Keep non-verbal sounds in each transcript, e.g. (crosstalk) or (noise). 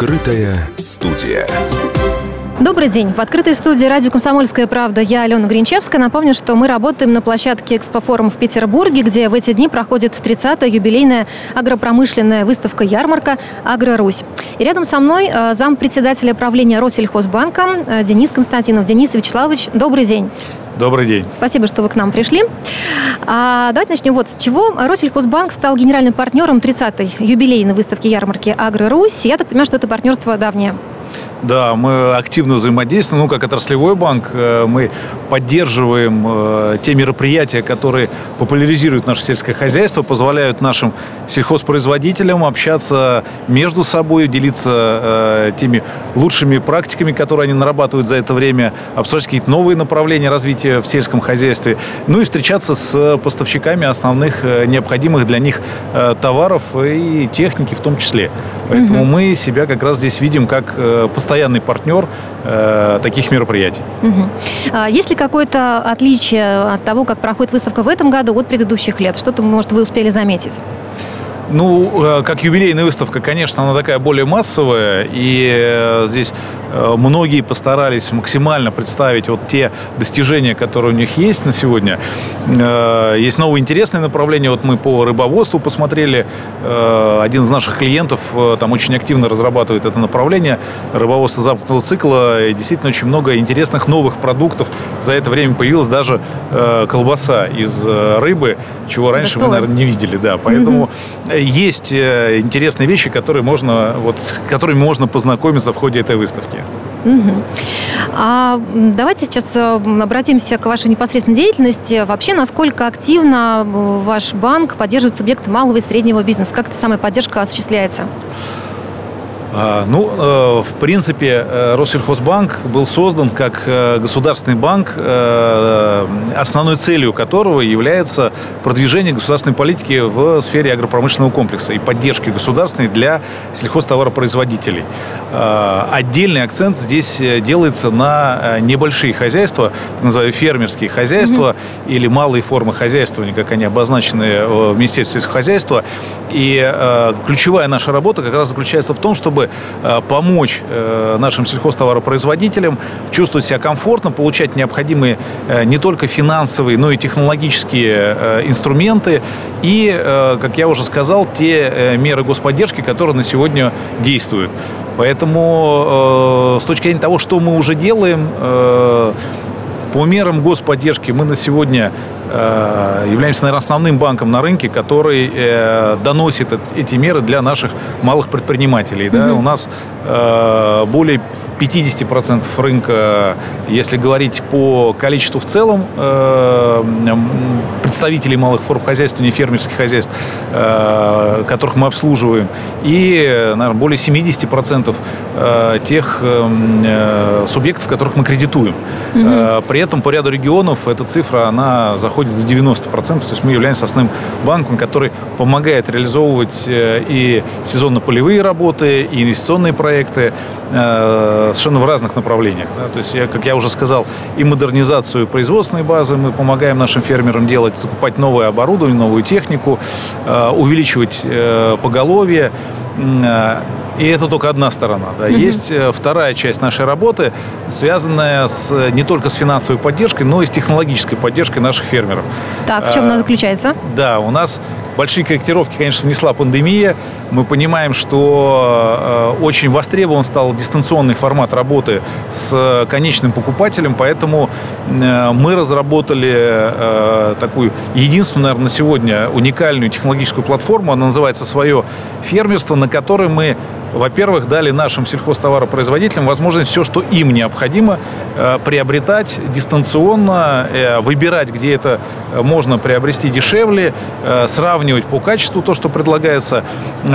Открытая студия. Добрый день. В открытой студии радио «Комсомольская правда» я, Алена Гринчевская. Напомню, что мы работаем на площадке «Экспофорум» в Петербурге, где в эти дни проходит 30-я юбилейная агропромышленная выставка-ярмарка «Агро-Русь». И рядом со мной э, зампредседателя правления Россельхозбанка э, Денис Константинов. Денис Вячеславович, добрый день. Добрый день. Спасибо, что вы к нам пришли. А, давайте начнем вот с чего. Россельхозбанк стал генеральным партнером 30-й юбилейной выставки ярмарки «Агро-Русь». Я так понимаю, что это партнерство давнее. Да, мы активно взаимодействуем. Ну, как отраслевой банк, э, мы поддерживаем э, те мероприятия, которые популяризируют наше сельское хозяйство, позволяют нашим сельхозпроизводителям общаться между собой, делиться э, теми лучшими практиками, которые они нарабатывают за это время, обсуждать какие-то новые направления развития в сельском хозяйстве, ну и встречаться с поставщиками основных необходимых для них товаров и техники в том числе. Поэтому угу. мы себя как раз здесь видим как поставщик постоянный партнер э, таких мероприятий. Угу. есть ли какое-то отличие от того, как проходит выставка в этом году от предыдущих лет? Что-то, может, вы успели заметить? Ну, э, как юбилейная выставка, конечно, она такая более массовая, и э, здесь э, многие постарались максимально представить вот те достижения, которые у них есть на сегодня. Есть новые интересные направления. Вот мы по рыбоводству посмотрели. Один из наших клиентов там очень активно разрабатывает это направление рыбоводства замкнутого цикла. И действительно очень много интересных новых продуктов. За это время появилась даже колбаса из рыбы, чего раньше да мы, наверное, не видели. Да, поэтому угу есть э, интересные вещи, которые можно, вот, с которыми можно познакомиться в ходе этой выставки. Угу. А давайте сейчас э, обратимся к вашей непосредственной деятельности. Вообще, насколько активно э, ваш банк поддерживает субъекты малого и среднего бизнеса? Как эта самая поддержка осуществляется? А, ну, э, в принципе, э, Россельхозбанк был создан как э, государственный банк, основной целью которого является продвижение государственной политики в сфере агропромышленного комплекса и поддержки государственной для сельхозтоваропроизводителей. Отдельный акцент здесь делается на небольшие хозяйства, так называемые фермерские хозяйства mm-hmm. или малые формы хозяйствования, как они обозначены в Министерстве сельского хозяйства. И ключевая наша работа как раз заключается в том, чтобы чтобы э, помочь э, нашим сельхозтоваропроизводителям чувствовать себя комфортно, получать необходимые э, не только финансовые, но и технологические инструменты и, как я уже сказал, те меры господдержки, которые на сегодня действуют. Поэтому с точки зрения того, что мы уже делаем, по мерам господдержки мы на сегодня э, являемся, наверное, основным банком на рынке, который э, доносит эти меры для наших малых предпринимателей. Mm-hmm. Да? У нас э, более 50% рынка, если говорить по количеству в целом представителей малых форм хозяйствования, фермерских хозяйств, э, которых мы обслуживаем, и, наверное, более 70% э, тех субъектов, которых мы кредитуем. Угу. При этом по ряду регионов эта цифра, она заходит за 90%, то есть мы являемся основным банком, который помогает реализовывать и сезонно-полевые работы, и инвестиционные проекты, совершенно в разных направлениях. Да? То есть, я, как я уже сказал, и модернизацию производственной базы мы помогаем нашим фермерам делать, закупать новое оборудование, новую технику, э, увеличивать э, поголовье. Э, и это только одна сторона. Да. Угу. Есть вторая часть нашей работы, связанная с, не только с финансовой поддержкой, но и с технологической поддержкой наших фермеров. Так, в чем она заключается? Да, у нас большие корректировки, конечно, внесла пандемия. Мы понимаем, что э, очень востребован стал дистанционный формат работы с конечным покупателем, поэтому э, мы разработали э, такую единственную, наверное, на сегодня уникальную технологическую платформу. Она называется «Свое фермерство», на которой мы во-первых, дали нашим сельхозтоваропроизводителям возможность все, что им необходимо, э, приобретать дистанционно, э, выбирать, где это можно приобрести дешевле, э, сравнивать по качеству то, что предлагается.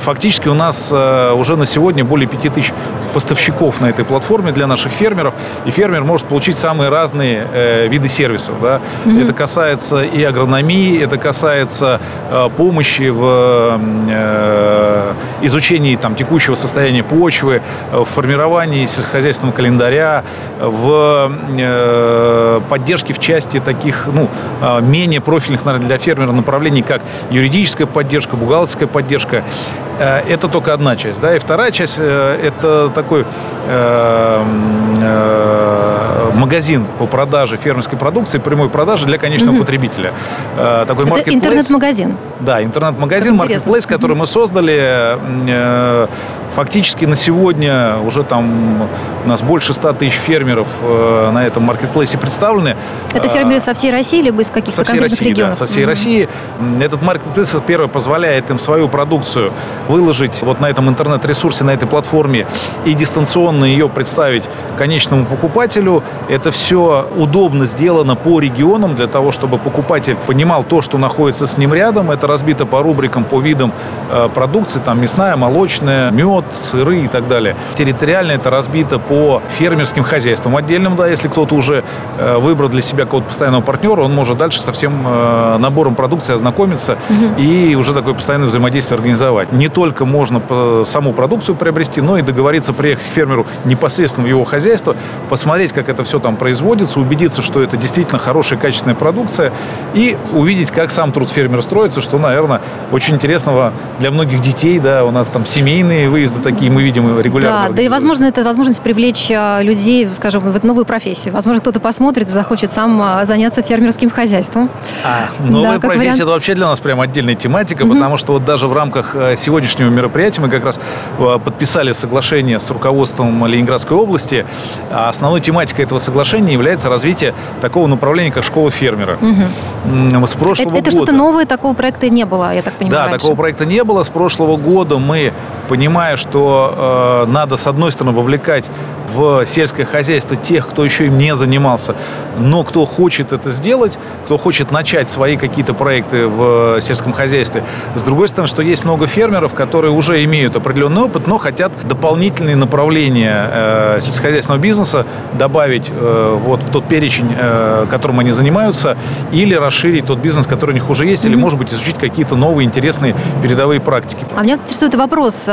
Фактически у нас уже на сегодня более 5000 поставщиков на этой платформе для наших фермеров, и фермер может получить самые разные виды сервисов. Да? Mm-hmm. Это касается и агрономии, это касается помощи в изучении там, текущего состояния почвы, в формировании сельскохозяйственного календаря, в э, поддержке в части таких ну, менее профильных наверное, для фермера направлений, как юридическая поддержка, бухгалтерская поддержка. Э, это только одна часть. Да? И вторая часть э, – это такой э, магазин по продаже фермерской продукции, прямой продажи для конечного угу. потребителя. Такой это интернет-магазин. Да, интернет-магазин, маркетплейс, который угу. мы создали. Фактически на сегодня уже там у нас больше 100 тысяч фермеров на этом маркетплейсе представлены. Это фермеры со всей России либо из каких-то конкретных России, регионов? Да, со всей угу. России. Этот маркетплейс, первое, позволяет им свою продукцию выложить вот на этом интернет-ресурсе, на этой платформе и дистанционно ее представить конечному покупателю. Это все удобно сделано по регионам для того, чтобы покупатель понимал то, что находится с ним рядом. Это разбито по рубрикам, по видам э, продукции, там мясная, молочная, мед, сыры и так далее. Территориально это разбито по фермерским хозяйствам отдельным, да, если кто-то уже э, выбрал для себя какого-то постоянного партнера, он может дальше со всем э, набором продукции ознакомиться угу. и уже такое постоянное взаимодействие организовать. Не только можно саму продукцию приобрести, но и договориться приехать к фермеру непосредственно в его хозяйство, посмотреть, как это все там производится, убедиться, что это действительно хорошая, качественная продукция, и увидеть, как сам труд фермера строится, что, наверное, очень интересного для многих детей, да, у нас там семейные выезды такие мы видим регулярно. Да, да и, возможно, это возможность привлечь а, людей, скажем, в эту новую профессию. Возможно, кто-то посмотрит и захочет сам а, заняться фермерским хозяйством. А, новая да, профессия – это вообще для нас прям отдельная тематика, угу. потому что вот даже в рамках э, сегодня сегодняшнего мероприятия мы как раз э, подписали соглашение с руководством Ленинградской области. А основной тематикой этого соглашения является развитие такого направления, как школа фермера. Угу. С прошлого это, это года... что-то новое, такого проекта не было, я так понимаю, Да, раньше. такого проекта не было. С прошлого года мы, понимая, что э, надо, с одной стороны, вовлекать в сельское хозяйство тех, кто еще им не занимался, но кто хочет это сделать, кто хочет начать свои какие-то проекты в сельском хозяйстве. С другой стороны, что есть много фермеров, которые уже имеют определенный опыт, но хотят дополнительные направления э, сельскохозяйственного бизнеса добавить э, вот в тот перечень, э, которым они занимаются, или расширить тот бизнес, который у них уже есть, mm-hmm. или, может быть, изучить какие-то новые интересные передовые практики. А меня интересует вопрос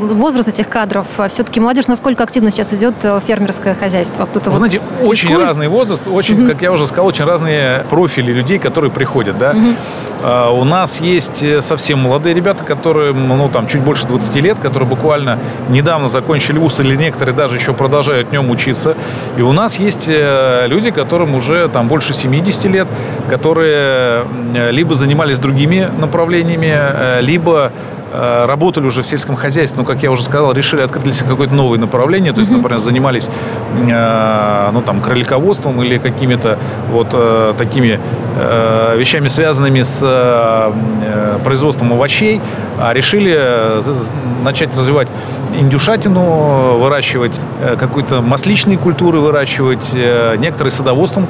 возраст этих кадров. А все-таки молодежь насколько активно сейчас идет в фермерское хозяйство? Кто-то Вы вот знаете, рискует? очень разный возраст, очень, угу. как я уже сказал, очень разные профили людей, которые приходят. Да? Угу. Uh, у нас есть э, совсем молодые ребята, которые, ну, там, чуть больше 20 лет, которые буквально недавно закончили вуз, или некоторые даже еще продолжают в нем учиться. И у нас есть э, люди, которым уже там больше 70 лет, которые либо занимались другими направлениями, э, либо Э, работали уже в сельском хозяйстве, но, как я уже сказал, решили открыть для себя какое-то новое направление, то есть, например, занимались, э, ну, там, кролиководством или какими-то вот э, такими вещами, связанными с производством овощей, а решили начать развивать индюшатину, выращивать какой-то масличные культуры, выращивать, некоторые садоводством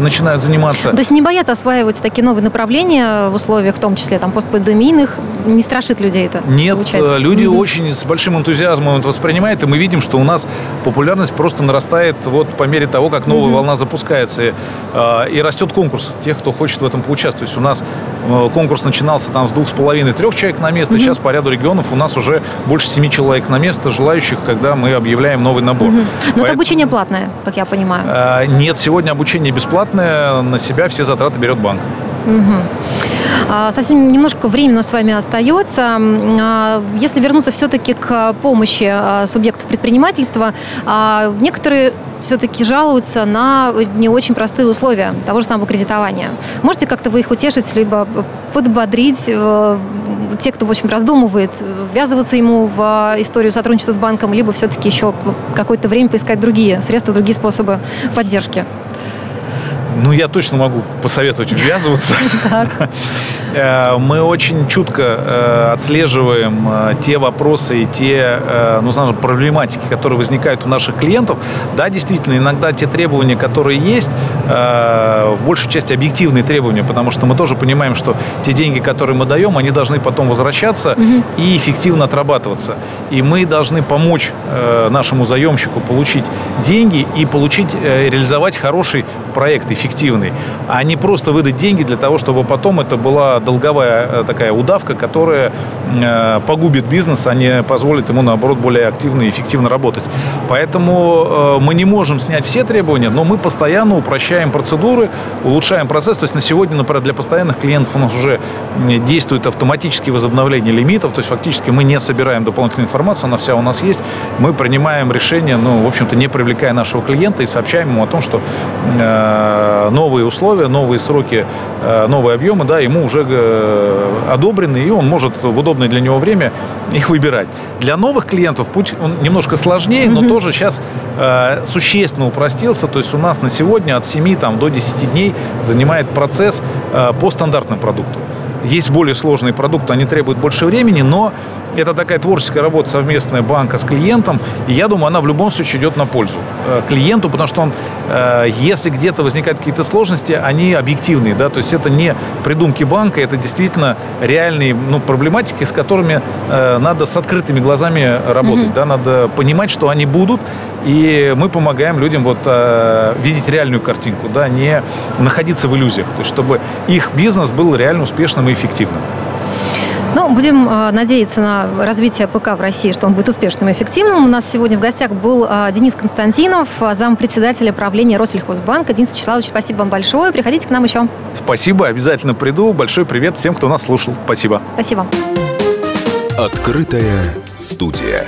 начинают заниматься. То есть не боятся осваивать такие новые направления в условиях, в том числе там постпандемийных, не страшит людей это? Нет, получается? люди mm-hmm. очень с большим энтузиазмом это воспринимают, и мы видим, что у нас популярность просто нарастает вот по мере того, как новая mm-hmm. волна запускается. И, э, и растет конкурс тех, кто хочет в этом поучаствовать. То есть у нас э, конкурс начинался там с двух с половиной трех человек на место, mm-hmm. сейчас по ряду регионов у нас уже больше семи человек на место, желающих, когда мы объявляем новый набор. Mm-hmm. Но Поэтому, это обучение платное, как я понимаю. Э, нет, сегодня обучение бесплатное, на себя все затраты берет банк. Угу. Совсем немножко времени у нас с вами остается. А, если вернуться все-таки к помощи а, субъектов предпринимательства, некоторые все-таки жалуются на не очень простые условия того же самого кредитования. Можете как-то вы их утешить, либо подбодрить э, те, кто, в общем, раздумывает, ввязываться ему в историю сотрудничества с банком, либо все-таки еще какое-то время поискать другие средства, другие способы поддержки? Ну, я точно могу посоветовать ввязываться. (laughs) Э, мы очень чутко э, отслеживаем э, те вопросы и те, ну, знаешь, проблематики, которые возникают у наших клиентов. Да, действительно, иногда те требования, которые есть, в большей части объективные требования, потому что мы тоже понимаем, что те деньги, которые мы даем, они должны потом возвращаться и эффективно отрабатываться. И мы должны помочь нашему заемщику получить деньги и получить, реализовать хороший проект эффективный, а не просто выдать деньги для того, чтобы потом это была долговая э, такая удавка, которая э, погубит бизнес, а не позволит ему, наоборот, более активно и эффективно работать. Поэтому мы не можем снять все требования, но мы постоянно упрощаем процедуры, улучшаем процесс. То есть на сегодня, например, для постоянных клиентов у нас уже действует автоматическое возобновление лимитов, то есть фактически мы не собираем дополнительную информацию, она вся у нас есть. Мы принимаем решение, ну, в общем-то, не привлекая нашего клиента и сообщаем ему о том, что э, новые условия, новые сроки, э, новые объемы, да, ему уже э, одобрены, и он может в удобное для него время (laughs) их выбирать. Для новых клиентов путь он немножко сложнее, но mm-hmm. тоже сейчас э, существенно упростился. То есть у нас на сегодня от 7 там, до 10 дней занимает процесс э, по стандартному продукту. Есть более сложные продукты, они требуют больше времени, но это такая творческая работа совместная банка с клиентом, и я думаю, она в любом случае идет на пользу э, клиенту, потому что он, э, если где-то возникают какие-то сложности, они объективные, да, то есть это не придумки банка, это действительно реальные ну, проблематики, с которыми э, надо с открытыми глазами работать, mm-hmm. да, надо понимать, что они будут, и мы помогаем людям вот видеть реальную картинку, да, не находиться в иллюзиях, то есть чтобы их бизнес был реально успешным и эффективным. Ну, будем э, надеяться на развитие ПК в России, что он будет успешным и эффективным. У нас сегодня в гостях был э, Денис Константинов, зампредседателя правления Россельхозбанка. Денис Вячеславович, спасибо вам большое. Приходите к нам еще. Спасибо, обязательно приду. Большой привет всем, кто нас слушал. Спасибо. Спасибо. Открытая студия.